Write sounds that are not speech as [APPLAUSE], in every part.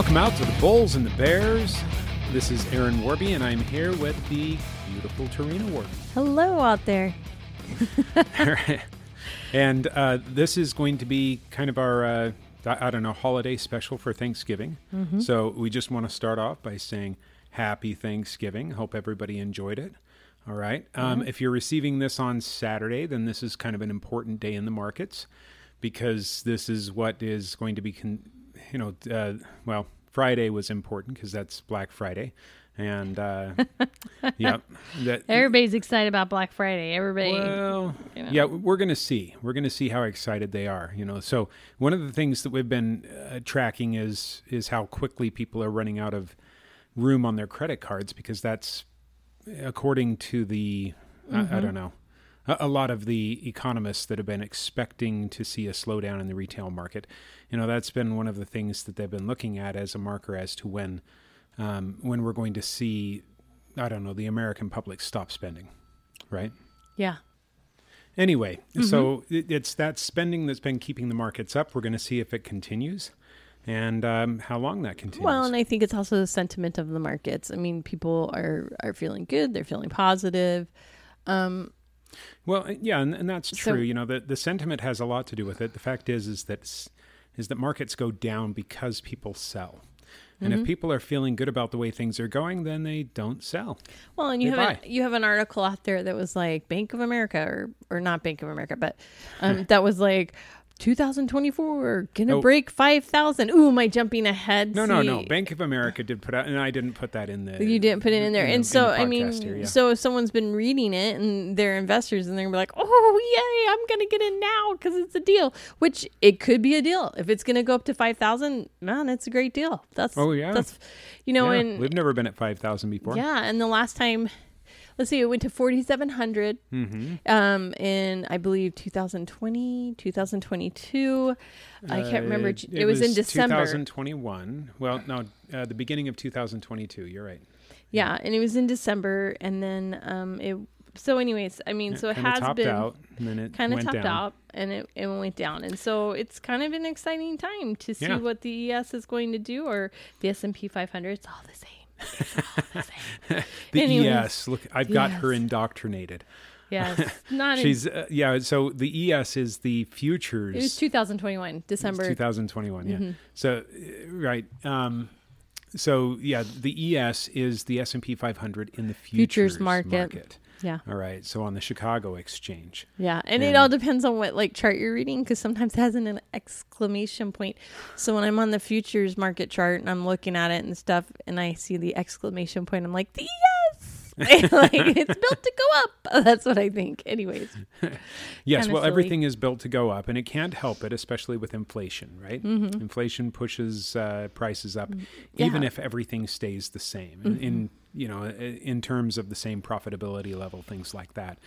Welcome out to the Bulls and the Bears. This is Aaron Warby, and I'm here with the beautiful Tarina Warby. Hello out there. [LAUGHS] and uh, this is going to be kind of our, uh, I don't know, holiday special for Thanksgiving. So we just want to start off by saying Happy Thanksgiving. Hope everybody enjoyed it. All right. Um, if you're receiving this on Saturday, then this is kind of an important day in the markets because this is what is going to be, con- you know, uh, well, Friday was important because that's Black Friday. And, uh, [LAUGHS] yep. That, Everybody's excited about Black Friday. Everybody. well, you know. yeah, we're going to see. We're going to see how excited they are. You know, so one of the things that we've been uh, tracking is is how quickly people are running out of room on their credit cards because that's according to the Mm-hmm. I don't know a, lot of the economists that have been expecting to see a slowdown in the retail market. You know, that's been one of the things that they've been looking at as a marker as to when um, when we're going to see I don't know the American public stop spending, right? yeah. Anyway, Mm-hmm. so it, it's that spending that's been keeping the markets up. We're going to see if it continues and um, how long that continues. Well, and I think it's also the sentiment of the markets. I mean, people are are feeling good. They're feeling positive. Um, well, uh, yeah, and, and that's So- true. you know, the, the sentiment has a lot to do with it. The fact is, is that is that markets go down because people sell. And Mm-hmm. if people are feeling good about the way things are going, then they don't sell. well, and you They have buy. a, you have an article out there that was like Bank of America or or not Bank of America, but um, that was like 2024 gonna Oh. break 5,000. Ooh, am I jumping ahead? No, no, no. Bank of America did put out, and I didn't put that in the. You didn't put it in there. the- and so, the I mean, here, yeah. so if someone's been reading it and they're investors and they're gonna be like, oh, yay, I'm to get in now because it's a deal, which it could be a deal. If it's to go up to 5,000, man, it's a great deal. That's, Oh, yeah. That's, you know, Yeah, and we've never been at five thousand before. yeah. And the last time, let's see, it went to 4,700 Mm-hmm. um, in, I believe, 2020, 2022. I can't remember. Uh, It, was, in December. 2021. Well, no, uh, the beginning of 2022. You're right. Yeah, and it was in December, and then um, it. So, anyways, I mean, so it Kinda has topped been out, and then it kind of topped down. out, and it, it went down, and so it's kind of an exciting time to see Yeah. what the ES is going to do, or the S and P 500. It's all the same. [LAUGHS] The Anyways. ES. Look, I've got her indoctrinated. Yes, [LAUGHS] not. in, She's uh, yeah. So the ES is the futures. it was 2021 It's December. 2021. Yeah. Mm-hmm. So uh, right. Um, so yeah, the ES is the S and P 500 in the futures, Futures market. Yeah, All right. So on the Chicago Exchange. yeah, and, it all depends on what like chart you're reading because sometimes it has an exclamation point. So when I'm on the futures market chart and I'm looking at it and stuff, and I see the exclamation point, I'm like, yes. [LAUGHS] like it's built to go up. [LAUGHS] That's what I think. Anyways, [LAUGHS] Yes, Kinda well, silly. everything is built to go up, and it can't help it, especially with inflation, right? Mm-hmm. Inflation pushes uh, prices up, even Mm, Yeah. Mm-hmm. if everything stays the same. In, in you know, in terms of the same profitability level, things like that.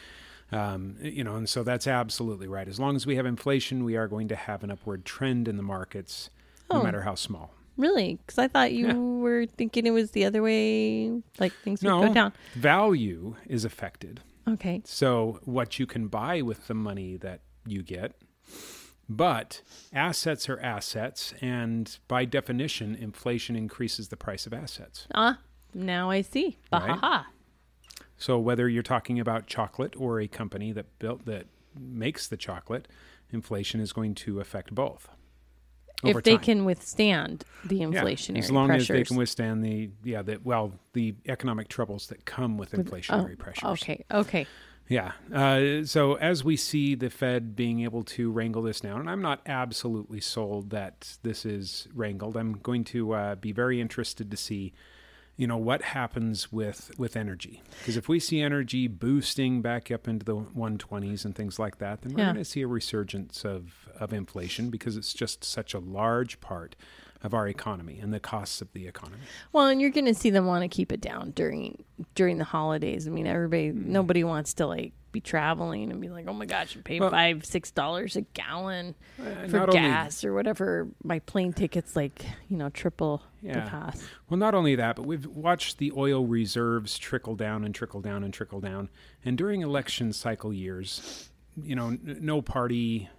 Um, you know, and so that's absolutely right. As long as we have inflation, we are going to have an upward trend in the markets, no Oh. matter how small. really, because I thought you Yeah. were thinking it was the other way, like things would go down. value is affected. Okay. So, what you can buy with the money that you get. But assets are assets, and by definition, inflation increases the price of assets. Ah, now I see. Bah ha Right. So, whether you're talking about chocolate or a company that built that makes the chocolate, inflation is going to affect both. If they time. can withstand the Yeah, inflationary as long pressures. as they can withstand the yeah the well the economic troubles that come with inflationary Oh, pressures. Okay. Okay. Yeah. Uh, so as we see the Fed being able to wrangle this down, and I'm not absolutely sold that this is wrangled. I'm going to uh, be very interested to see, you know, what happens with with energy. Because if we see energy boosting back up into the 120s and things like that, then we're Yeah. going to see a resurgence of of inflation because it's just such a large part of our economy and the costs of the economy. Well, and you're going to see them want to keep it down during during the holidays. I mean, everybody, mm-hmm. nobody wants to like be traveling and be like, oh my gosh, you pay Well- five, six dollars a gallon Uh, for not only- gas or whatever. My plane ticket's like you know triple the Yeah. cost. Well, not only that, but we've watched the oil reserves trickle down and trickle down and trickle down. And during election cycle years, you know, n- no party,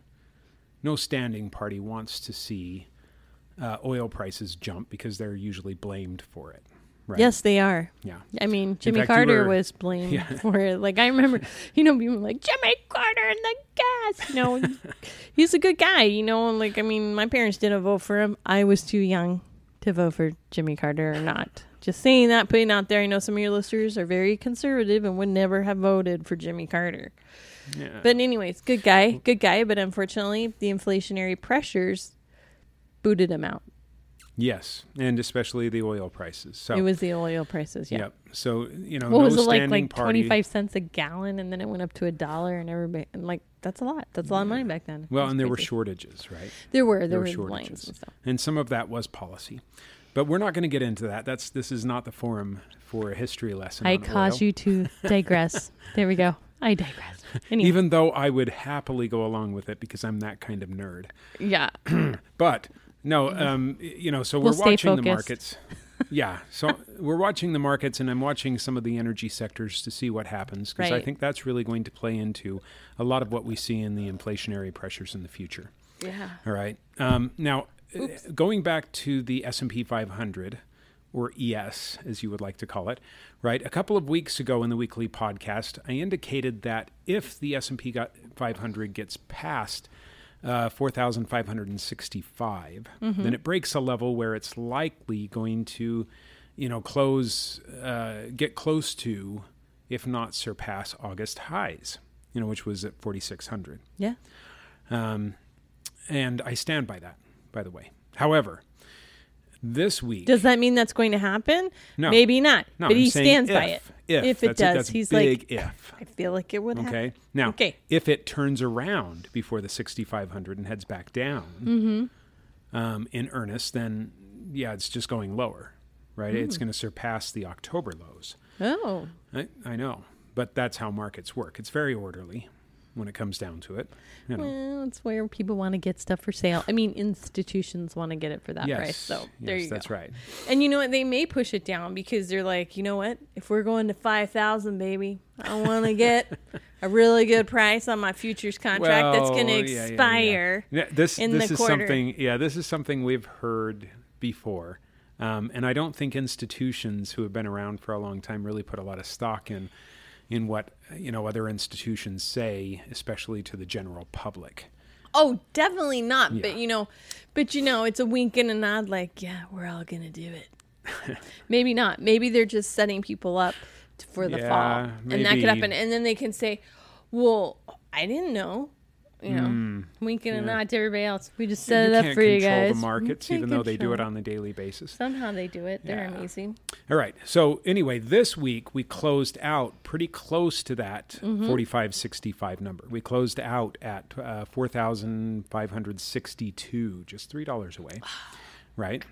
no standing party wants to see uh, oil prices jump because they're usually blamed for it. Right? Yes, they are. Yeah. I mean, Jimmy fact, Carter were- was blamed Yeah. [LAUGHS] for it. Like I remember, you know, people like Jimmy Carter and the gas. You know, [LAUGHS] he's a good guy. You know, and like I mean, my parents didn't vote for him. I was too young to vote for Jimmy Carter or not. Just saying that, putting out there. I know some of your listeners are very conservative and would never have voted for Jimmy Carter. Yeah. But anyways, good guy, good guy. But unfortunately, the inflationary pressures booted him out. Yes, and especially the oil prices. So It was the oil prices. Yeah. Yep. So you know, What no was it like? Like twenty five cents a gallon, and then it went up to a dollar, and everybody and like that's a lot. That's a lot of money back then. Well, and there were shortages, right? there were there, there were, were shortages. and stuff. And some of that was policy. But we're not going to get into that. That's this is not the forum for a history lesson. I cause oil. you to digress. [LAUGHS] there we go. I digress. Anyway, Even though I would happily go along with it because I'm that kind of nerd. yeah, [CLEARS THROAT] But no, um, you know, so we're We'll watching the markets. yeah, so [LAUGHS] we're watching the markets, and I'm watching some of the energy sectors to see what happens because I think that's really going to play into a lot of what we see in the inflationary pressures in the future. yeah. All right. Um, now, uh, going back to the S and P 500, or ES, as you would like to call it, right? A couple of weeks ago in the weekly podcast, I indicated that if the S and P 500 gets past uh, 4,565, then it breaks a level where it's likely going to, you know, close, uh, get close to, if not surpass August highs, you know, which was at 4,600. Yeah. Um, and I stand by that, by the way. However, this week, Does that mean that's going to happen? No. Maybe not. no, but I'm he stands if, by it. If, If it does, he's like, if. I feel like it would happen. Okay. Now, Okay. if it turns around before the 6,500 and heads back down Mm-hmm. um, in earnest, then yeah, it's just going lower, right? Hmm. It's going to surpass the October lows. Oh, I, I know, but that's how markets work. It's very orderly when it comes down to it. You know. well, it's where people want to get stuff for sale. I mean, institutions want to get it for that yes, price. So there yes, you go. that's right. And you know what? They may push it down because they're like, you know what? If we're going to five thousand, baby, I want to get a really good price on my futures contract that's going to Well, yeah, yeah, yeah. expire. Yeah, this this is quarter. something. Yeah, this is something we've heard before, um, and I don't think institutions who have been around for a long time really put a lot of stock in in what you know other institutions say, especially to the general public. Oh, definitely not. Yeah. But you know, but you know, it's a wink and a nod. Like, yeah, we're all going to do it. [LAUGHS] maybe not. Maybe they're just setting people up for the Yeah, fall, and that could happen. And then they can say, "Well, I didn't know." You know, wink and a Hmm. yeah. nod to everybody else. We just set you it up for you control guys. the markets, even can't though they do it on the daily basis. Somehow they do it. They're Yeah. amazing. All right. So anyway, this week we closed out pretty close to that Mm-hmm. 4565 number. We closed out at uh, 4562, just $3 away. [SIGHS] right?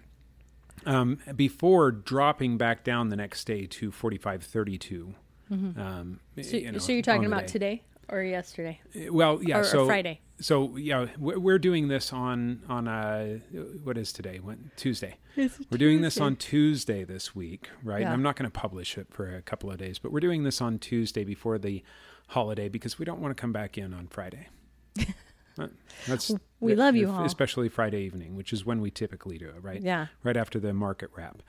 Um, before dropping back down the next day to 4532. Um, Mm-hmm. So, you know, so you're talking about day. today or yesterday Well, yeah. or, or so Friday? So yeah, we're we're doing this on on uh, what is today? When, Tuesday. [LAUGHS] We're doing this on Tuesday this week, right? Yeah. I'm not going to publish it for a couple of days, but we're doing this on Tuesday before the holiday because we don't want to come back in on Friday. [LAUGHS] Uh, That's We love you all. especially Friday evening, which is when we typically do it, right? Yeah. right after the market wrap.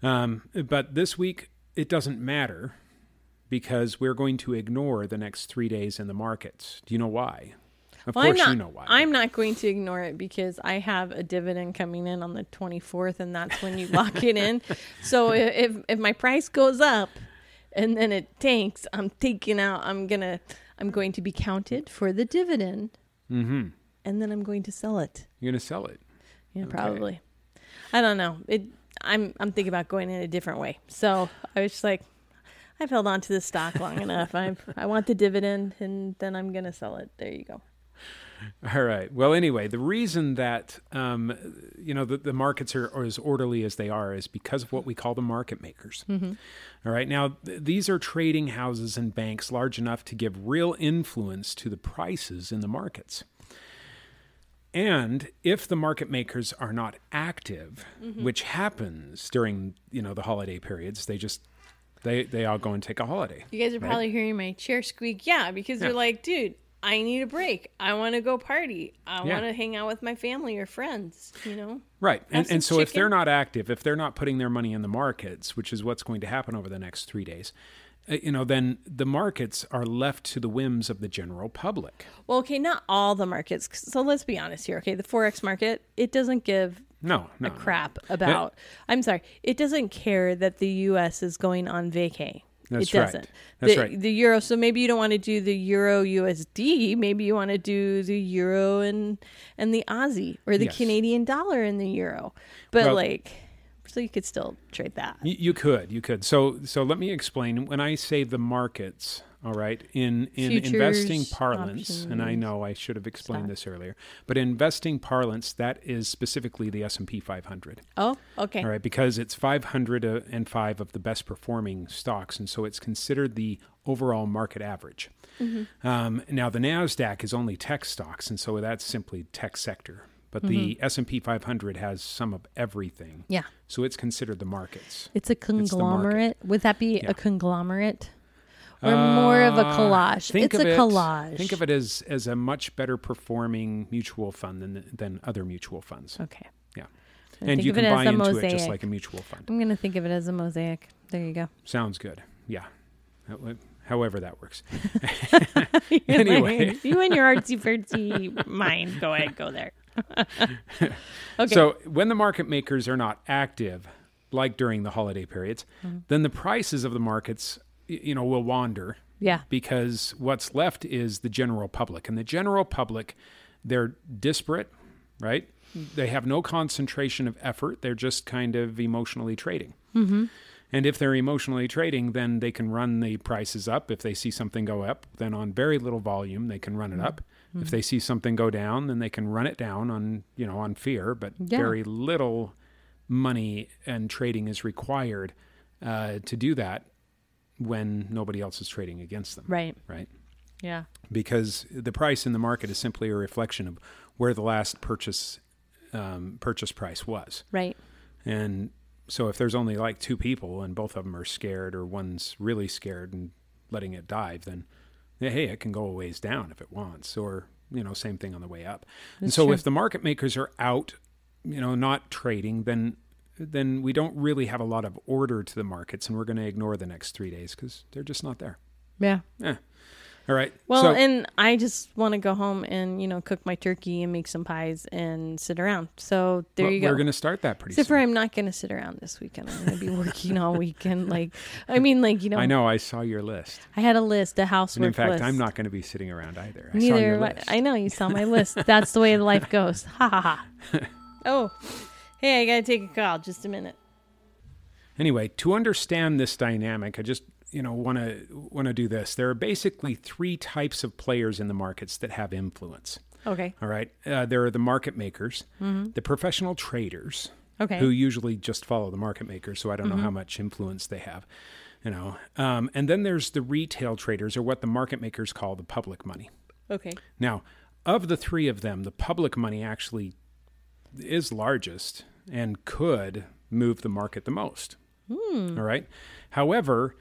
Um, but this week it doesn't matter because we're going to ignore the next three days in the markets. Do you know why? Of Well, course, not, you know why. I'm not going to ignore it because I have a dividend coming in on the 24th, and that's when you lock it in. [LAUGHS] So if, if my price goes up and then it tanks, I'm taking out. I'm gonna. I'm going to be counted for the dividend, mm-hmm. and then I'm going to sell it. You're going to sell it. Yeah, Okay. probably. I don't know. It. I'm I'm thinking about going in a different way. So I was just like, I've held on to this stock long enough. I I want the dividend, and then I'm gonna sell it. There you go. All right. Well, anyway, the reason that um, you know the, the markets are, are as orderly as they are is because of what we call the market makers. All right. Now, th- these are trading houses and banks large enough to give real influence to the prices in the markets. And if the market makers are not active, which happens during you know the holiday periods, they just they they all go and take a holiday. You guys are Right. probably hearing my chair squeak. Yeah, because they're like, dude, I need a break. I want to go party. I Yeah. want to hang out with my family or friends, you know? Right. And, and so if they're not active, if they're not putting their money in the markets, which is what's going to happen over the next three days, uh, you know, then the markets are left to the whims of the general public. Well, okay, not all the markets. So let's be honest here. Okay, the forex market, it doesn't give No, no. no. crap about. I'm sorry, it doesn't care that the U.S. is going on vacay. That's it doesn't. That's the, right. The euro. So maybe you don't want to do the euro USD. Maybe you want to do the euro and and the Aussie or the Yes. Canadian dollar and the euro. But Well- like, so you could still trade that. You, you could, you could. So, so let me explain. When I say the markets, all right, in in Futures, investing parlance, and I know I should have explained this earlier, but investing parlance, that is specifically the S and P 500. Oh, okay. All right, because it's 505 of the best performing stocks, and so it's considered the overall market average. Mm-hmm. Um, now, the Nasdaq is only tech stocks, and so that's simply tech sector. But the Mm-hmm. S and P 500 has some of everything, Yeah. so it's considered the markets. It's a the conglomerate. Would that be Yeah. a conglomerate? Or more of a Uh, collage? Think it's of a it, collage. Think of it as as a much better performing mutual fund than than other mutual funds. Okay. Yeah. And, and you can buy into mosaic. it just like a mutual fund. I'm going to think of it as a mosaic. There you go. Sounds good. Yeah. However that works. [LAUGHS] [LAUGHS] Anyway. like, [LAUGHS] you and your artsy fartsy mind. Go ahead, go there. okay. So when the market makers are not active, like during the holiday periods, Mm-hmm. then the prices of the markets, you know, will wander yeah. because what's left is the general public, and the general public, they're disparate, right? They have no concentration of effort. They're just kind of emotionally trading. Mm-hmm. And if they're emotionally trading, then they can run the prices up. If they see something go up, then on very little volume, they can run it up. If they see something go down, then they can run it down on, you know, on fear, but Yeah. very little money and trading is required uh, to do that when nobody else is trading against them, Right. right? Yeah. Because the price in the market is simply a reflection of where the last purchase um, purchase price was. Right. And so if there's only like two people and both of them are scared or one's really scared and letting it dive, then hey, it can go a ways down if it wants, or you know, same thing on the way up. and so true. if the market makers are out, you know, not trading, then then we don't really have a lot of order to the markets, and we're going to ignore the next three days because they're just not there. Yeah. Yeah. All right. Well, so, and I just want to go home and, you know, cook my turkey and make some pies and sit around. So there well, you go. We're going to start that pretty Except soon. for I'm not going to sit around this weekend. I'm going to be working all weekend. [LAUGHS] Like, I mean, like, you know, I know. I saw your list, I had a list, a housework and in fact, list. I'm not going to be sitting around either. I saw Neither your I- list. I know you saw my list. That's the way life goes. Ha ha ha. [LAUGHS] Oh, hey, I gotta take a call. Just a minute. Anyway, to understand this dynamic, I just you know want to want to do this. There are basically three types of players in the markets that have influence. Okay. All right, uh, there are the market makers, the professional traders, Okay. who usually just follow the market makers. So I don't know how much influence they have, you know. Um, and then there's the retail traders, or what the market makers call the public money. Okay. Now, of the three of them, the public money actually is largest and could move the market the most. Hmm. All right. However,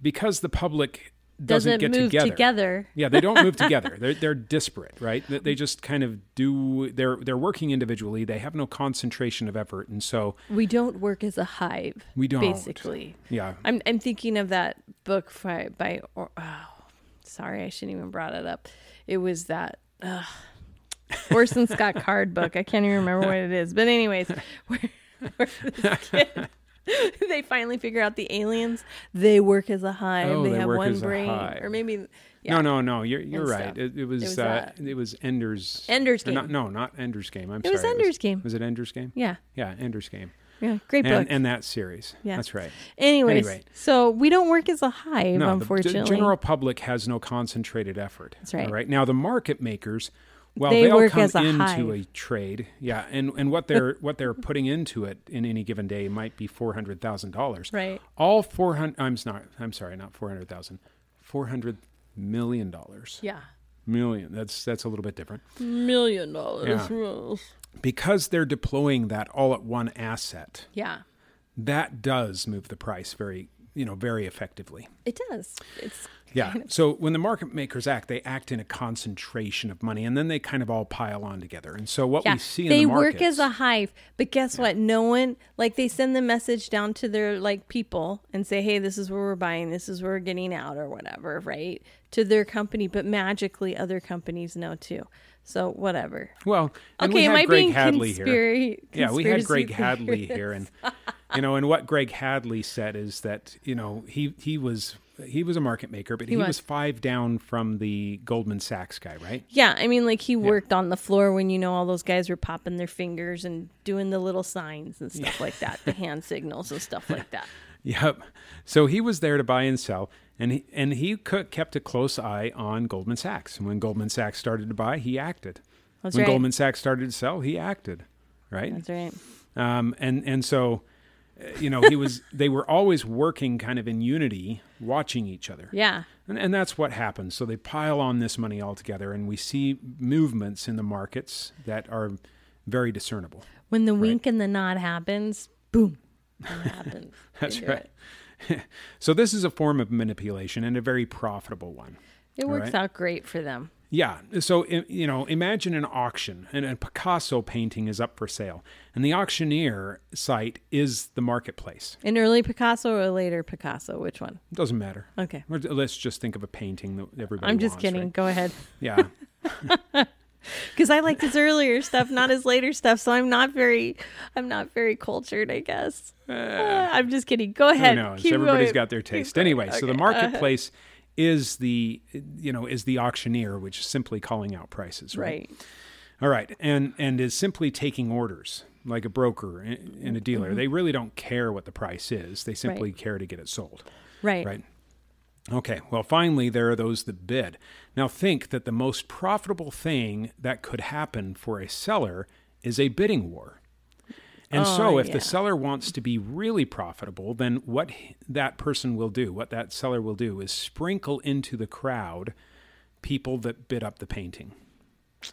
because the public doesn't, Doesn't get move together, together. yeah, they don't move [LAUGHS] together. They're they're disparate, right? They, just kind of do. They're they're working individually. They have no concentration of effort, and so We don't work as a hive. We don't. Basically. yeah, I'm I'm thinking of that book by, by oh, sorry, I shouldn't even brought it up. It was that uh, Orson Scott Card book. I can't even remember what it is. But anyways, [LAUGHS] where, where this kid, [LAUGHS] they finally figure out the aliens. They work as a hive. Oh, they, they have one brain, or maybe yeah. No, no, no. You're you're And right. It, it was, was uh, that. it was Ender's Ender's Game. Not, no, not Ender's Game. I'm It sorry. was Ender's Game. Was it Ender's Game? Yeah, Yeah, Ender's Game. yeah, great book. And, and that series. Yeah. That's right. Anyways, anyway. so we don't work as a hive, No, the unfortunately. g- general public has no concentrated effort. That's right. All right. Now the market makers, well, They will work come as a into hive. a trade, yeah, and and what they're [LAUGHS] what they're putting into it in any given day might be four hundred thousand dollars. Right. All four hundred. I'm not. I'm sorry, not four hundred thousand. Four hundred million dollars. yeah, Million. That's that's a little bit different million dollars. because they're deploying that all at one asset. Yeah, That does move the price very, you know, very effectively. it does. It's Yeah. So when the market makers act, they act in a concentration of money, and then they kind of all pile on together. And so what Yeah, we see in they the work as a hive, but guess what? No one like they send the message down to their like people and say, "Hey, this is where we're buying, this is where we're getting out, or whatever," right? To their company, but magically other companies know too. So whatever. well, and we okay, am I Greg being Hadley here. conspira- Yeah, we had Greg Hadley here, and you know, and what Greg Hadley said is that you know he he was he was a market maker, but he, was. was. five down from the Goldman Sachs guy, right? Yeah, I mean, like he worked on the floor when you know all those guys were popping their fingers and doing the little signs and stuff like that, the hand signals and stuff like that. [LAUGHS] Yep. So he was there to buy and sell, and he and he kept a close eye on Goldman Sachs. And when Goldman Sachs started to buy, he acted. That's when right. Goldman Sachs started to sell, he acted. Right. That's right. Um, and and so, you know, he was. they were always working kind of in unity, watching each other. Yeah. And, and that's what happens. So they pile on this money all together, and we see movements in the markets that are very discernible. When the wink and the nod happens, boom, [LAUGHS] happens. [LAUGHS] That's right. [LAUGHS] So this is a form of manipulation and a very profitable one. It works right. out great for them. Yeah. So, you know, imagine an auction and a Picasso painting is up for sale, and the auctioneer site is the marketplace. An early Picasso or a later Picasso? Which one? Doesn't matter. Okay. Let's just think of a painting that everybody I'm just wants, kidding. right? Go ahead. Yeah. [LAUGHS] Because I like his earlier stuff, not his later stuff. So I'm not very, I'm not very cultured, I guess. Uh, I'm just kidding. Go Who ahead. knows? Keep Everybody's going. got their taste. Anyway, so the Okay. marketplace is the, you know, is the auctioneer, which is simply calling out prices, right? Right. All right, and and is simply taking orders like a broker and a dealer. Mm-hmm. They really don't care what the price is. They simply care to get it sold. Right. Right. Okay, well, finally, there are those that bid. Now, think that the most profitable thing that could happen for a seller is a bidding war. And oh, so, Oh, if yeah. the seller wants to be really profitable, then what that person will do, what that seller will do, is sprinkle into the crowd people that bid up the painting.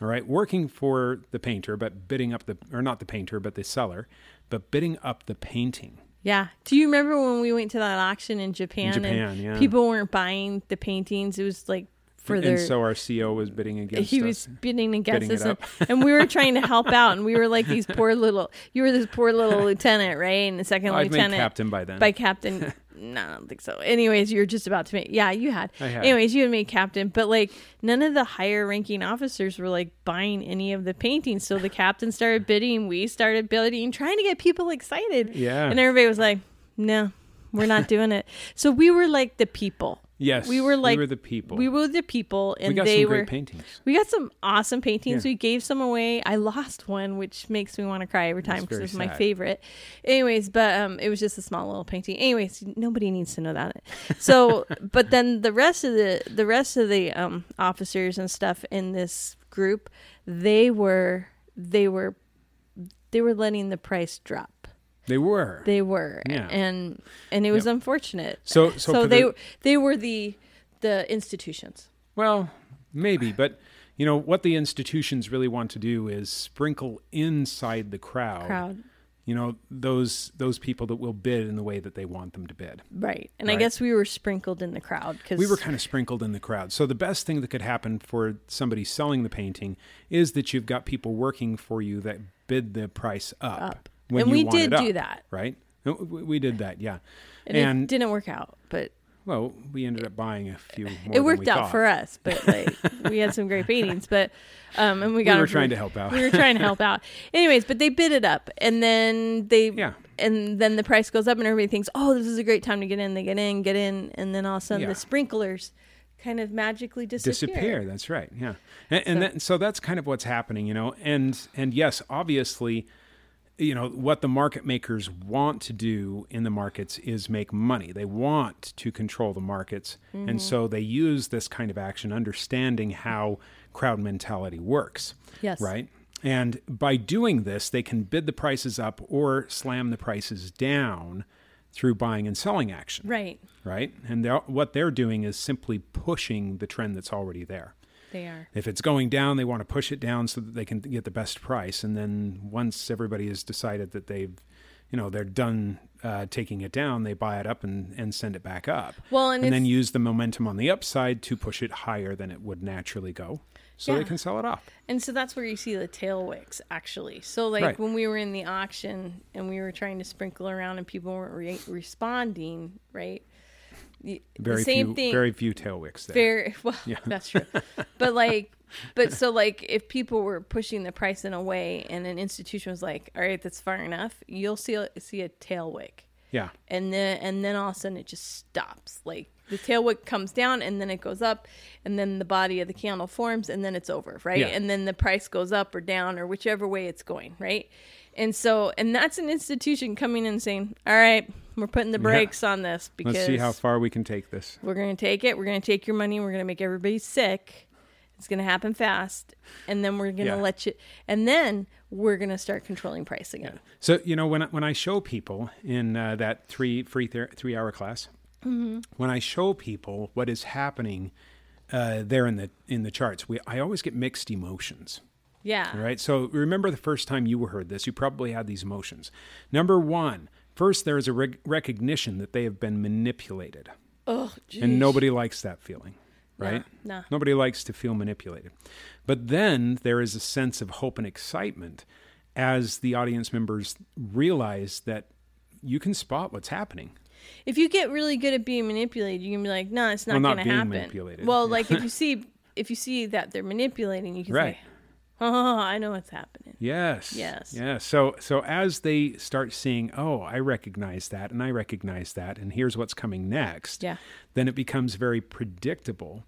All right, working for the painter, but bidding up the, or not the painter, but the seller, but bidding up the painting. Yeah. Do you remember when we went to that auction in Japan? In Japan, and yeah. People weren't buying the paintings. It was like for their. and so our CO was bidding against us. he us. was bidding against bidding us, and, and we were trying to help out, and we were like these poor [LAUGHS] little. You were this poor little lieutenant, right? And the second lieutenant captain by then. by captain. [LAUGHS] no, I don't think so. Anyways, you were just about to make. Yeah, you had. Had. Anyways, you had made captain, but like none of the higher ranking officers were like buying any of the paintings. So the captain started bidding. We started bidding, trying to get people excited. Yeah. And everybody was like, "No, we're not doing it." So we were like the people. Yes, we were like- we were the people. We were the people, and We got they some were. great paintings. We got some awesome paintings. Yeah. We gave some away. I lost one, which makes me want to cry every time because it's my favorite. Anyways, but um, it was just a small little painting. Anyways, nobody needs to know that. So, [LAUGHS] but then the rest of the the rest of the um officers and stuff in this group, they were they were they were letting the price drop. They were. They were, Yeah. and and it was unfortunate. So- so for they the- they were the the institutions. well, maybe, but you know what the institutions really want to do is sprinkle inside the crowd. Crowd. You know those those people that will bid in the way that they want them to bid. Right. And I guess we were sprinkled in the crowd because We were kind of sprinkled in the crowd. So the best thing that could happen for somebody selling the painting is that you've got people working for you that bid the price up. Up. When And you we want did it do that. right? We did that, yeah. and, and it didn't work out, but well, we ended up buying a few. More it worked out thought. for us. But like we had some great paintings, but um, and we got We were trying to help out. We were trying to help [LAUGHS] out. Anyways, but they bid it up, and then they Yeah. and then the price goes up, and everybody thinks, oh, this is a great time to get in. They get in, get in, and then all of a sudden Yeah. the sprinklers kind of magically disappear. disappear. That's right. Yeah, and, and So- that, so that's kind of what's happening, you know. And and yes, obviously, you know what the market makers want to do in the markets is make money. They want to control the markets, Mm-hmm. and so they use this kind of action, understanding how crowd mentality works. Yes. Right. And by doing this, they can bid the prices up or slam the prices down through buying and selling action Right. right? And they're, what they're doing is simply pushing the trend that's already there. They are. If it's going down, they want to push it down so that they can get the best price. And then once everybody has decided that they've, you know they're done uh, taking it down, they buy it up and, and send it back up. Well, and and then use the momentum on the upside to push it higher than it would naturally go, so they can sell it off. And so that's where you see the tail wicks actually. So like Right. when we were in the auction and we were trying to sprinkle around and people weren't re- responding, right? Very same few, thing. very few tail wicks there. Very [LAUGHS] well, Yeah. that's true. But like, [LAUGHS] but so like, if people were pushing the price in a way, and an institution was like, "All right, that's far enough," you'll see a, see a tail wick, yeah, and then and then all of a sudden it just stops. Like the tail wick comes down, and then it goes up, and then the body of the candle forms, and then it's over, right? Yeah. And then the price goes up or down or whichever way it's going, right? And so, and that's an institution coming in and saying, "All right, we're putting the brakes on this because let's see how far we can take this. we're going to take it. We're going to take your money. And We're going to make everybody sick. It's going to happen fast, and then we're going to Yeah. let you. And then we're going to start controlling price again. So you know when I, when I show people in uh, that three free th- three hour class, Mm-hmm. when I show people what is happening uh, there in the in the charts, we I always get mixed emotions. Yeah. Right. So remember the first time you heard this, you probably had these emotions. Number one, first there is a rec- recognition that they have been manipulated, Oh, geez. and nobody likes that feeling, right? nah. Nobody likes to feel manipulated. But then there is a sense of hope and excitement as the audience members realize that you can spot what's happening. If you get really good at being manipulated, you can be like, "No, it's not Well, not going to happen." Well, like if you [LAUGHS] see if you see that they're manipulating, you can Right. say, "Oh, [LAUGHS] I know what's happening." Yes. Yes. Yes. So so as they start seeing, oh, I recognize that and I recognize that and here's what's coming next. Yeah. Then it becomes very predictable.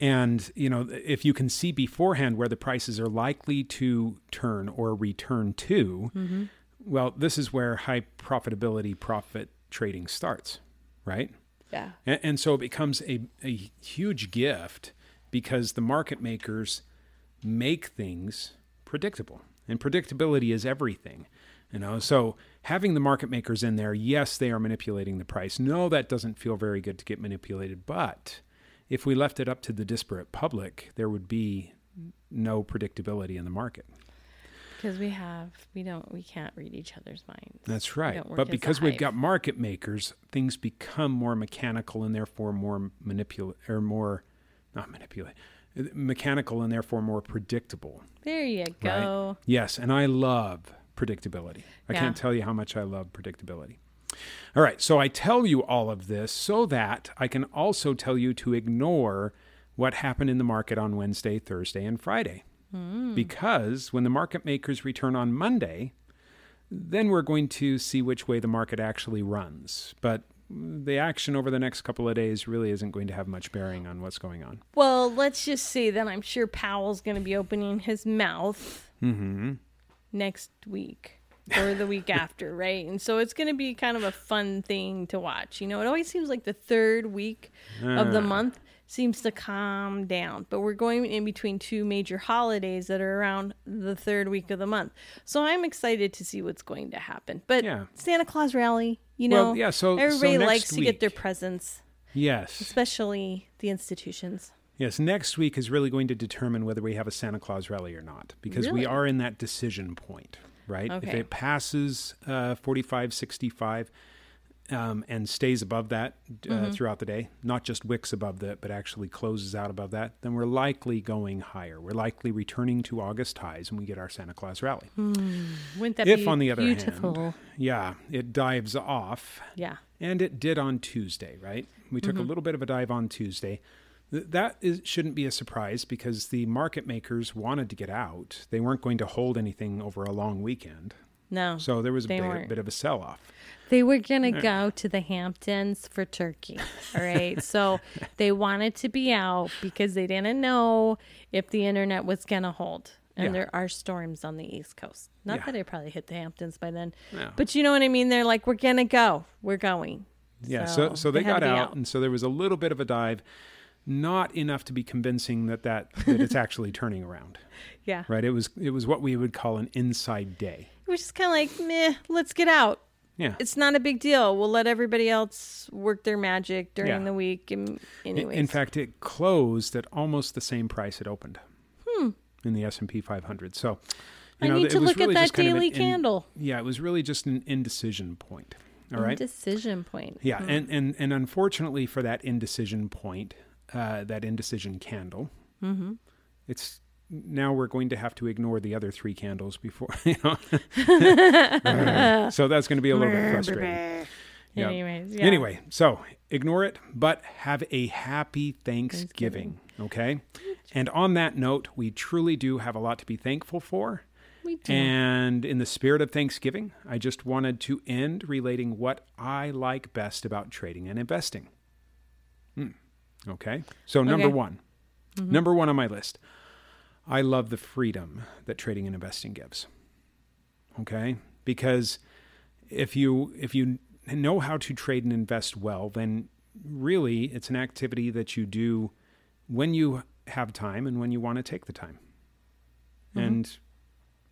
And you know, if you can see beforehand where the prices are likely to turn or return to, Mm-hmm. well, this is where high profitability profit trading starts, right? Yeah. And, and so it becomes a, a huge gift because the market makers make things predictable. And predictability is everything. You know, so having the market makers in there, yes, they are manipulating the price. No, that doesn't feel very good to get manipulated. But if we left it up to the disparate public, there would be no predictability in the market. Because we have we don't we can't read each other's minds. That's right. But because we've got market makers, things become more mechanical and therefore more manipulate or more not manipulate mechanical and therefore more predictable. There you go. Yes, and I love predictability. I Yeah. can't tell you how much I love predictability. All right, so I tell you all of this so that I can also tell you to ignore what happened in the market on Wednesday, Thursday, and Friday. Hmm. Because when the market makers return on Monday, then we're going to see which way the market actually runs. But the action over the next couple of days really isn't going to have much bearing on what's going on. Well, let's just say that I'm sure Powell's going to be opening his mouth Mm-hmm. next week or the week [LAUGHS] after, right? And so it's going to be kind of a fun thing to watch. You know, it always seems like the third week of the Ah. month seems to calm down, but we're going in between two major holidays that are around the third week of the month. So I'm excited to see what's going to happen. But Yeah. Santa Claus rally, you know, Well, yeah, so- so everybody next likes to get their week- presents, Yes. especially the institutions. Yes, next week is really going to determine whether we have a Santa Claus rally or not because we are in that decision point, right? If it passes uh, 45, 65 um, and stays above that uh, Mm-hmm. throughout the day, not just wicks above that, but actually closes out above that, then we're likely going higher. We're likely returning to August highs and we get our Santa Claus rally. Wouldn't that if, be on the other beautiful? hand, yeah, it dives off yeah. and it did on Tuesday, right? We took Mm-hmm. a little bit of a dive on Tuesday. Th- That is, shouldn't be a surprise because the market makers wanted to get out. They weren't going to hold anything over a long weekend. No. So there was a bit, weren't. bit of a sell off. They were going to go to the Hamptons for turkey. All right. so [LAUGHS] they wanted to be out because they didn't know if the internet was going to hold. And Yeah. there are storms on the East Coast. Not Yeah. that I probably hit the Hamptons by then. No. But you know what I mean? They're like, we're going to go. We're going. Yeah, so, so they, had got be out, and so there was a little bit of a dive, not enough to be convincing that, that, that it's [LAUGHS] actually turning around, Yeah. right? It was, it was what we would call an inside day. Was just kind of like, meh, let's get out. Yeah. It's not a big deal. We'll let everybody else work their magic during Yeah. the week. And In- anyways. In fact, it closed at almost the same price it opened in the S and P 500. So, I know, need it to was look really at just that kind of an daily in- candle. Yeah, it was really just an indecision point. All right. Decision point. Yeah, and, and and unfortunately for that indecision point, uh, that indecision candle, Mm-hmm. it's now we're going to have to ignore the other three candles before. [LAUGHS] You know? [LAUGHS] so that's going to be a little bit frustrating. Yeah. Anyways, yeah. Anyway, so ignore it, but have a happy Thanksgiving. Okay. And on that note, we truly do have a lot to be thankful for. we do. And in the spirit of Thanksgiving, I just wanted to end relating what I like best about trading and investing. Hmm. Okay. So, number Okay. one, number one on my list, I love the freedom that trading and investing gives. Okay. Because if you if you know how to trade and invest well, then really it's an activity that you do when you have time and when you want to take the time. And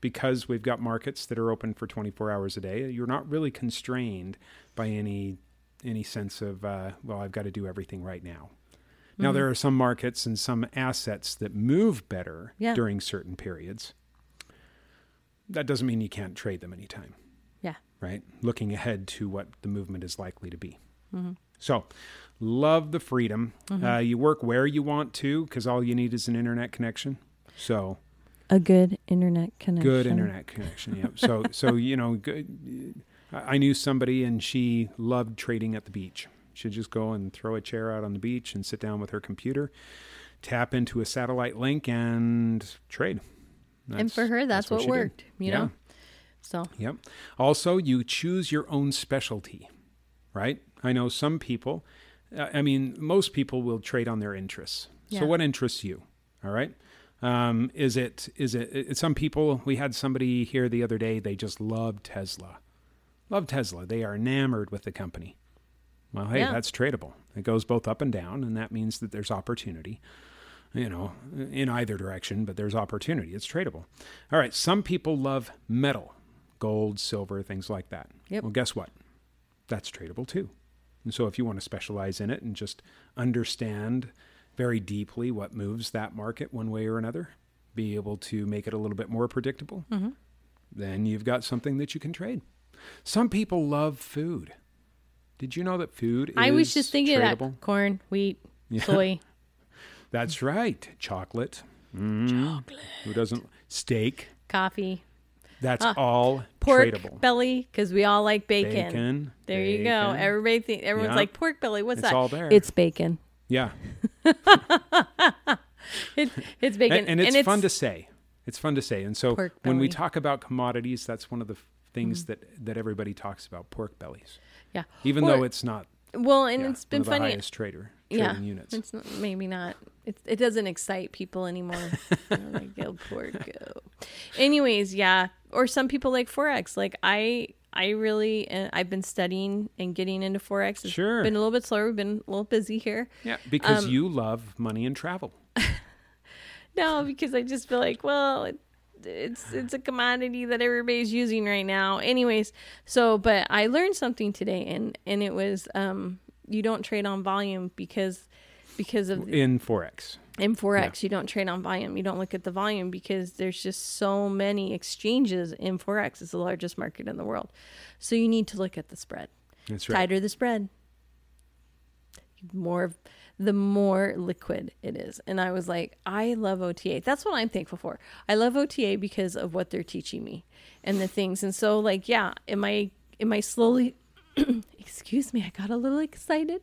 because we've got markets that are open for 24 hours a day, you're not really constrained by any any sense of uh, well, I've got to do everything right now. Now there are some markets and some assets that move better Yeah. during certain periods. That doesn't mean you can't trade them anytime yeah. right? Looking ahead to what the movement is likely to be. Mm-hmm. So, love the freedom. Uh, you work where you want to because all you need is an internet connection. So, A good internet connection. good internet connection. Yep. So, so you know, good. I knew somebody and she loved trading at the beach. She'd just go and throw a chair out on the beach and sit down with her computer, tap into a satellite link, and trade. And for her, that's, what, she did. worked. You Yeah. know. So Yep. Also, you choose your own specialty, right? I know some people, I mean, most people will trade on their interests. Yeah. So, what interests you? All right. Um, is it, is it, it, some people, we had somebody here the other day, they just love Tesla. Love Tesla. They are enamored with the company. Well, hey, Yeah. that's tradable. It goes both up and down, and that means that there's opportunity you know, in either direction, but there's opportunity. It's tradable. All right. Some people love metal, gold, silver, things like that. Yep. Well, guess what? That's tradable too. And so if you want to specialize in it and just understand very deeply what moves that market one way or another, be able to make it a little bit more predictable, Mm-hmm. then you've got something that you can trade. Some people love food. Did you know that food I was just thinking of tradable? that corn, wheat, [LAUGHS] Yeah. soy. That's right. Chocolate. Chocolate. Who doesn't? Steak. coffee, That's Ah, all pork tradable. belly, because we all like bacon. Bacon. There you go. Everybody, think, everyone's Yeah. like pork belly. What's It's that? all there. It's bacon. yeah. [LAUGHS] It, it's bacon, And, and it's fun to say. It's fun to say. And so when we talk about commodities, that's one of the things that, that everybody talks about pork bellies, yeah. even Or- though it's not well, and yeah, it's been of the funny. highest trader yeah, units. it's not, maybe not. It, it doesn't excite people anymore. [LAUGHS] Like, go pork, go. Anyways, yeah. Or some people like forex. Like I, I really, uh, I've been studying and getting into forex. It's Sure. been a little bit slower. We've been a little busy here. Yeah, because Um, you love money and travel. [LAUGHS] No, because I just feel like, well, it, it's it's a commodity that everybody's using right now. Anyways, so but I learned something today, and and it was um you don't trade on volume because because of in forex. in forex you don't trade on volume. You don't look at the volume because there's just so many exchanges in forex. It's the largest market in the world, so you need to look at the spread. That's right. Tighter the spread, more the more liquid it is. And I was like, I love OTA. That's what I'm thankful for. I love OTA because of what they're teaching me and the things. And so like, yeah, am I am I slowly [CLEARS THROAT] excuse me, I got a little excited.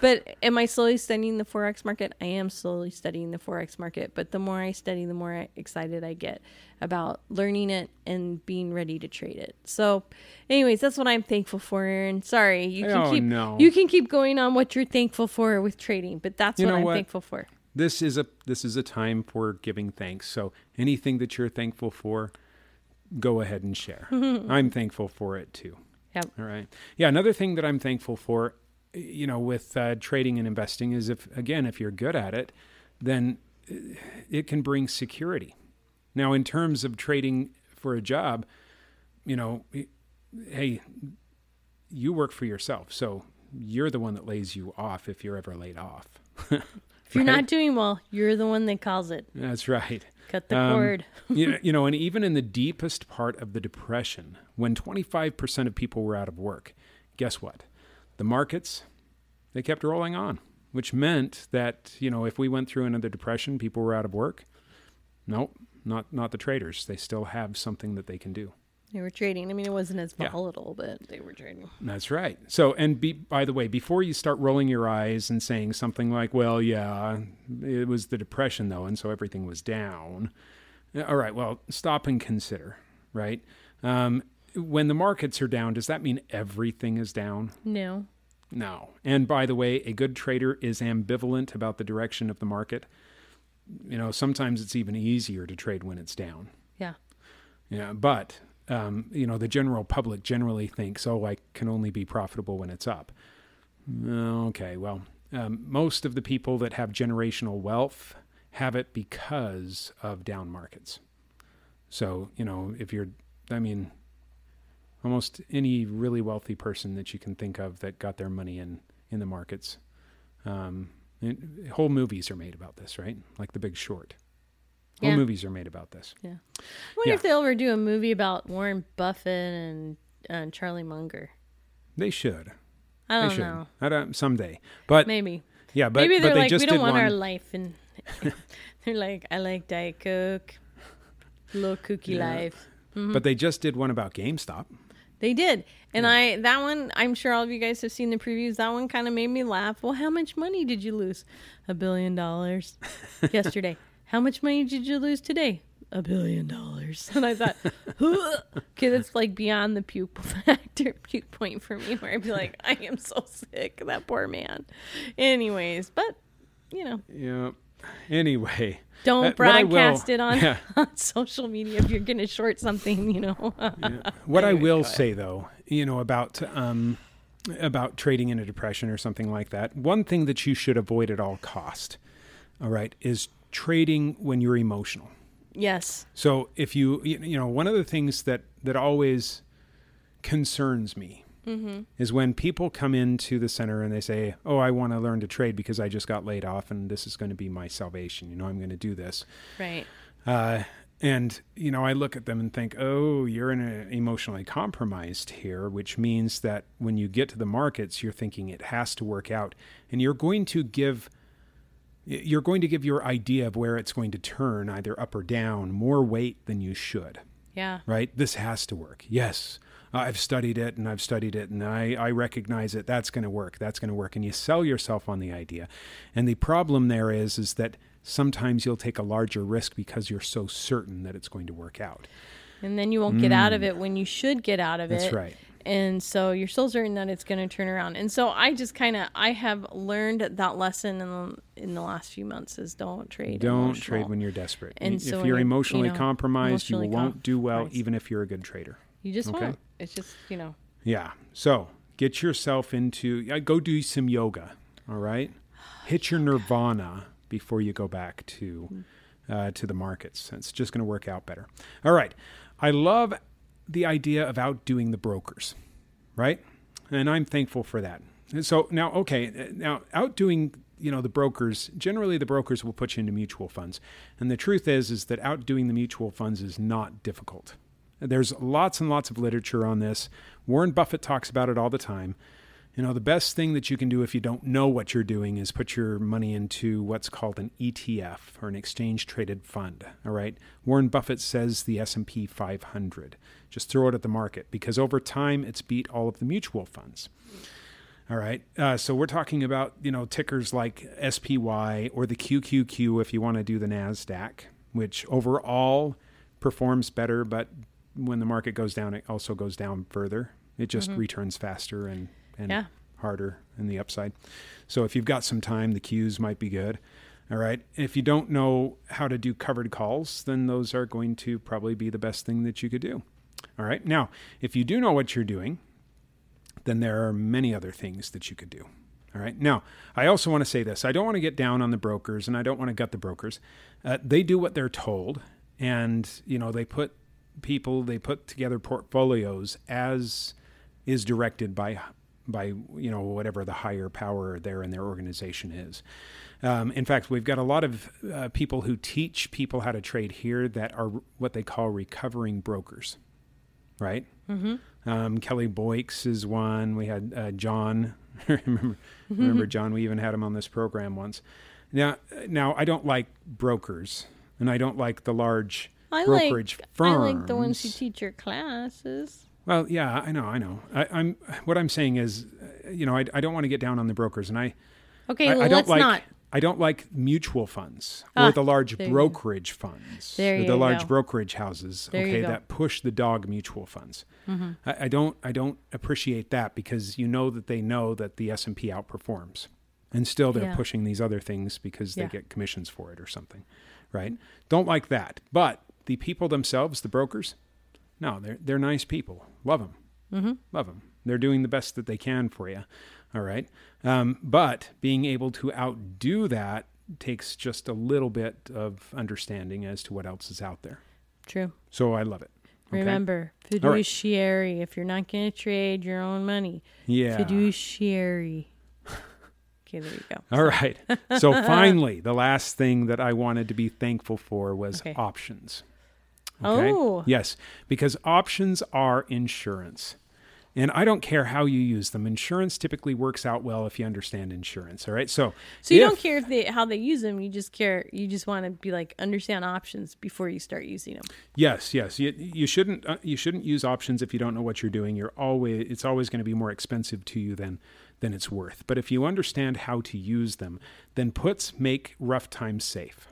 But am I slowly studying the forex market? I am slowly studying the forex market, but the more I study, the more excited I get about learning it and being ready to trade it. So, anyways, that's what I'm thankful for. And sorry, you can Oh, keep no. you can keep going on what you're thankful for with trading, but that's You what I'm what? thankful for. this is a this is a time for giving thanks. So anything that you're thankful for, go ahead and share. [LAUGHS] I'm thankful for it too. Yep. All right. Yeah. Another thing that I'm thankful for, you know, with uh, trading and investing is if again if you're good at it, then uh, it can bring security. Now, in terms of trading for a job, you know, hey, you work for yourself, so you're the one that lays you off if you're ever laid off. [LAUGHS] If you're Right. not doing well, you're the one that calls it. That's right. Cut the Um, cord. [LAUGHS] you, know, you know, and even in the deepest part of the depression, when 25% of people were out of work, guess what? The markets, they kept rolling on, which meant that, you know, if we went through another depression, people were out of work. Nope, not not the traders. They still have something that they can do. They were trading. I mean, it wasn't as Yeah. volatile, but they were trading. That's right. So, and be, by the way, before you start rolling your eyes and saying something like, well, yeah, it was the depression though, and so everything was down. All right, well, stop and consider, right? Um, when the markets are down, does that mean everything is down? No. No. And by the way, a good trader is ambivalent about the direction of the market. You know, sometimes it's even easier to trade when it's down. Yeah. Yeah, but um, you know the general public generally thinks, "Oh, I can only be profitable when it's up." Okay, well, um, most of the people that have generational wealth have it because of down markets. So you know, if you're, I mean, almost any really wealthy person that you can think of that got their money in in the markets. Um, whole movies are made about this, right? Like The Big Short. Yeah. movies are made about this. Yeah. I wonder Yeah. if they'll ever do a movie about Warren Buffett and uh, Charlie Munger. They should. I don't should. know. I don't, someday. But Maybe. yeah, but Maybe they're they like, just we don't did want one. our life. And [LAUGHS] they're like, I like Diet Coke, [LAUGHS] little kooky Yeah. life. But they just did one about GameStop. They did. And I that one I'm sure all of you guys have seen the previews. That one kind of made me laugh. Well, how much money did you lose? A billion dollars [LAUGHS] yesterday. How much money did you lose today? A billion dollars. [LAUGHS] And I thought, [LAUGHS] because it's like beyond the puke [LAUGHS] factor, puke point for me, where I'd be like, I am so sick, that poor man. Anyways, but you know, Yeah. Anyway, don't Uh, I will- broadcast it on, Yeah. on social media if you're going to short something, you know. what I will say though, you know about um, about trading in a depression or something like that. One thing that you should avoid at all cost, all right, is trading when you're emotional. yes. So if you you know one of the things that that always concerns me is when people come into the center and they say, "Oh, I want to learn to trade because I just got laid off and this is going to be my salvation. You know, I'm going to do this." Right. Uh, and you know, I look at them and think, "Oh, you're in a emotionally compromised here," which means that when you get to the markets, you're thinking it has to work out, and you're going to give you're going to give your idea of where it's going to turn, either up or down, more weight than you should. Yeah. Right? This has to work. Yes. I've studied it and I've studied it and I, I recognize it. That's going to work. That's going to work. And you sell yourself on the idea. And the problem there is, is that sometimes you'll take a larger risk because you're so certain that it's going to work out. and then you won't get out of it when you should get out of Mm. That's it. right. And so you're so certain that it's going to turn around. And so I just kind of I have learned that lesson in the, in the last few months is don't trade. Don't emotional. trade when you're desperate. And if so you're you're, you emotionally know, compromised, emotionally you won't do well, even if you're a good trader. you just okay. won't. It's just you know Yeah. So get yourself into go do some yoga. All right. Hit your [SIGHS] nirvana before you go back to uh, to the markets. It's just going to work out better. All right. I love the idea of outdoing the brokers, right? And I'm thankful for that. And So now, okay, now outdoing you know the brokers generally the brokers will put you into mutual funds and the truth is is that outdoing the mutual funds is not difficult there's lots and lots of literature on this. Warren Buffett talks about it all the time. You know, the best thing that you can do if you don't know what you're doing is put your money into what's called an ETF or an exchange traded fund, all right? Warren Buffett says the S&P 500. Just throw it at the market because over time it's beat all of the mutual funds. All right. Uh, so we're talking about, you know, tickers like SPY or the QQQ if you want to do the NASDAQ, which overall performs better, but when the market goes down, it also goes down further. It just returns faster and, and Yeah. harder in the upside. So if you've got some time, the cues might be good. All right. If you don't know how to do covered calls, then those are going to probably be the best thing that you could do. All right. Now, if you do know what you're doing, then there are many other things that you could do. All right. Now, I also want to say this I don't want to get down on the brokers and I don't want to gut the brokers. Uh, they do what they're told, and, you know, they put people, they put together portfolios as is directed by by you know whatever the higher power there in their organization is. Um, in fact, we've got a lot of uh, people who teach people how to trade here that are what they call recovering brokers, right? Mm-hmm. Um, Kelly Boyks is one. We had uh, John. [LAUGHS] remember, remember John? We even had him on this program once. Now, now I don't like brokers, and I don't like the large I brokerage like, firms. I like the ones who teach your classes. Well, yeah, I know, I know. I, I'm what I'm saying is, uh, you know, I, I don't want to get down on the brokers, and I Okay, I, well, I don't let's like not. I don't like mutual funds Ah, or the large brokerage funds, There or you the large go. brokerage houses, There okay. Mm-hmm. that push the dog mutual funds. I, I don't I don't appreciate that because you know that they know that the S and P outperforms, and still they're Yeah. pushing these other things because they Yeah. get commissions for it or something, right? Don't like that. But the people themselves, the brokers, no, they're they're nice people. Love them. Mm-hmm. Love them. They're doing the best that they can for you. All right. Um, but being able to outdo that takes just a little bit of understanding as to what else is out there. True. So I love it. Okay? Remember, right. fiduciary. If you're not going to trade your own money, Yeah. fiduciary. [LAUGHS] Okay, there you go. All right. So [LAUGHS] finally, the last thing that I wanted to be thankful for was Okay. options. Oh. Yes, because options are insurance. And I don't care how you use them. Insurance typically works out well if you understand insurance. All right. So, So you if- don't care if they how they use them. You just care. You just want to be like understand options before you start using them. Yes, yes. You, you shouldn't uh, you shouldn't use options if you don't know what you're doing. You're always it's always going to be more expensive to you than than it's worth. But if you understand how to use them, then puts make rough times safe.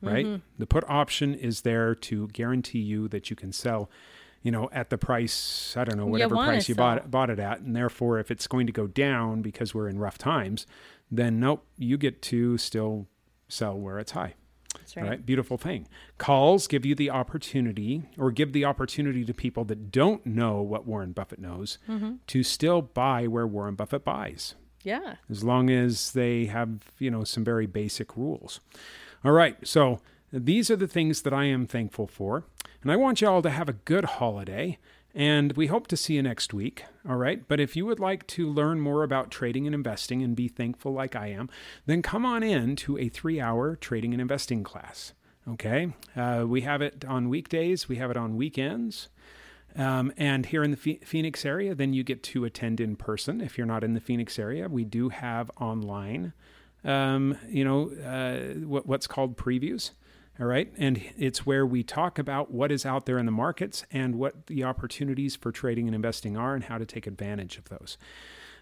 Right? The put option is there to guarantee you that you can sell, you know, at the price, I don't know, whatever wanna price you sell. bought bought it at, and therefore if it's going to go down because we're in rough times, then nope, you get to still sell where it's high. That's right. right, beautiful thing. Calls give you the opportunity, or give the opportunity to people that don't know what Warren Buffett knows, Mm-hmm. to still buy where Warren Buffett buys, Yeah. as long as they have, you know, some very basic rules. All right, so these are the things that I am thankful for, and I want you all to have a good holiday. And we hope to see you next week. All right. But if you would like to learn more about trading and investing and be thankful like I am, then come on in to a three hour trading and investing class. Okay. Uh, we have it on weekdays, we have it on weekends. Um, and here in the Phoenix area, then you get to attend in person. If you're not in the Phoenix area, we do have online, um, you know, uh, what, what's called previews. All right. And it's where we talk about what is out there in the markets and what the opportunities for trading and investing are and how to take advantage of those.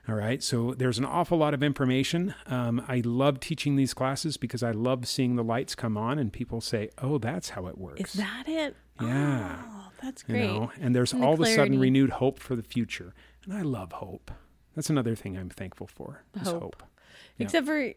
All right. So there's an awful lot of information. Um, I love teaching these classes because I love seeing the lights come on and people say, oh, that's how it works. Is that it? Yeah. Oh, that's You great. know, and there's And the all of a sudden renewed hope for the future. And I love hope. That's another thing I'm thankful for. is Hope. hope. Yeah. Except for,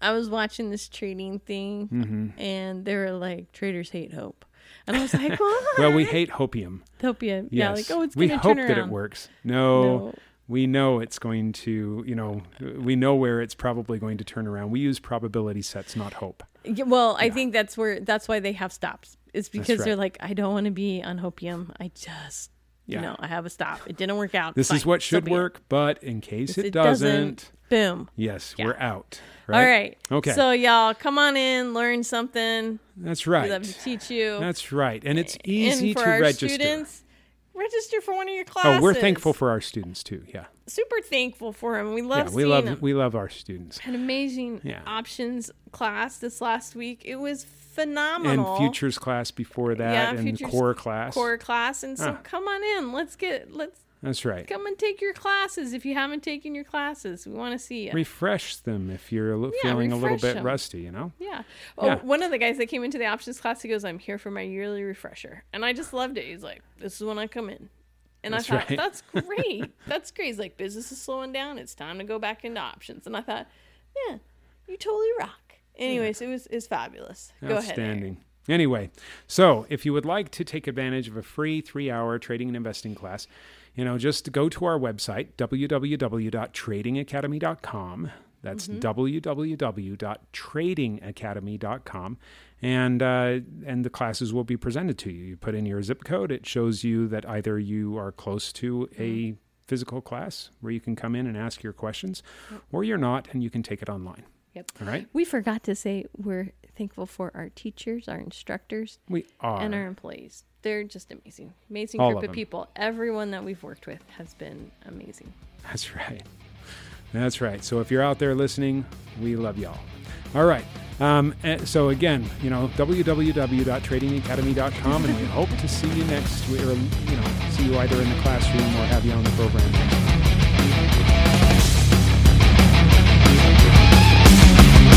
I was watching this trading thing, Mm-hmm. and they were like, "Traders hate hope," and I was like, [LAUGHS] [LAUGHS] "What?" Well, we hate hopium. Utopia. Yeah, like oh, it's we gonna We hope turn that it works. No, No. we know it's going to, you know, we know where it's probably going to turn around. We use probability sets, not hope. Yeah, well, I think that's where that's why they have stops. It's because right. they're like, I don't want to be on hopium. I just, Yeah. know, I have a stop. It didn't work out. This is what should work, but in case If it, doesn't, boom. yes, Yeah. we're out. All right. Okay. So y'all, come on in, learn something. That's right. We love to teach you. That's right. And it's easy and for to our register. students, register for one of your classes. Oh, we're thankful for our students too. Yeah. super thankful for them. We love yeah, we love them. we love our students. An amazing Yeah. options class this last week. It was And phenomenal. futures class before that Yeah, and core class. core class, and so Ah. come on in. Let's get let's That's right. come and take your classes if you haven't taken your classes. We want to see you. Refresh them if you're a li- Yeah, feeling a little bit them. rusty, you know? yeah. Oh, Yeah. one of the guys that came into the options class, he goes, "I'm here for my yearly refresher," and I just loved it. He's like, "This is when I come in." And That's I thought, right. that's [LAUGHS] great. that's great. He's like, business is slowing down. It's time to go back into options. And I thought, yeah, you totally rock. Anyways, it was it's fabulous. Go ahead. Outstanding. Anyway, so if you would like to take advantage of a free three hour trading and investing class, you know, just go to our website, www.tradingacademy.com. That's www.tradingacademy.com. And, uh, and the classes will be presented to you. You put in your zip code, it shows you that either you are close to a physical class where you can come in and ask your questions, or you're not and you can take it online. Yep. All right. We forgot to say we're thankful for our teachers, our instructors, We are. and our employees. They're just amazing. Amazing All group of of, people. Everyone that we've worked with has been amazing. That's right. That's right. So if you're out there listening, we love y'all. All right. Um, so again, you know, www.tradingacademy.com, and we [LAUGHS] hope to see you next, or you know, see you either in the classroom or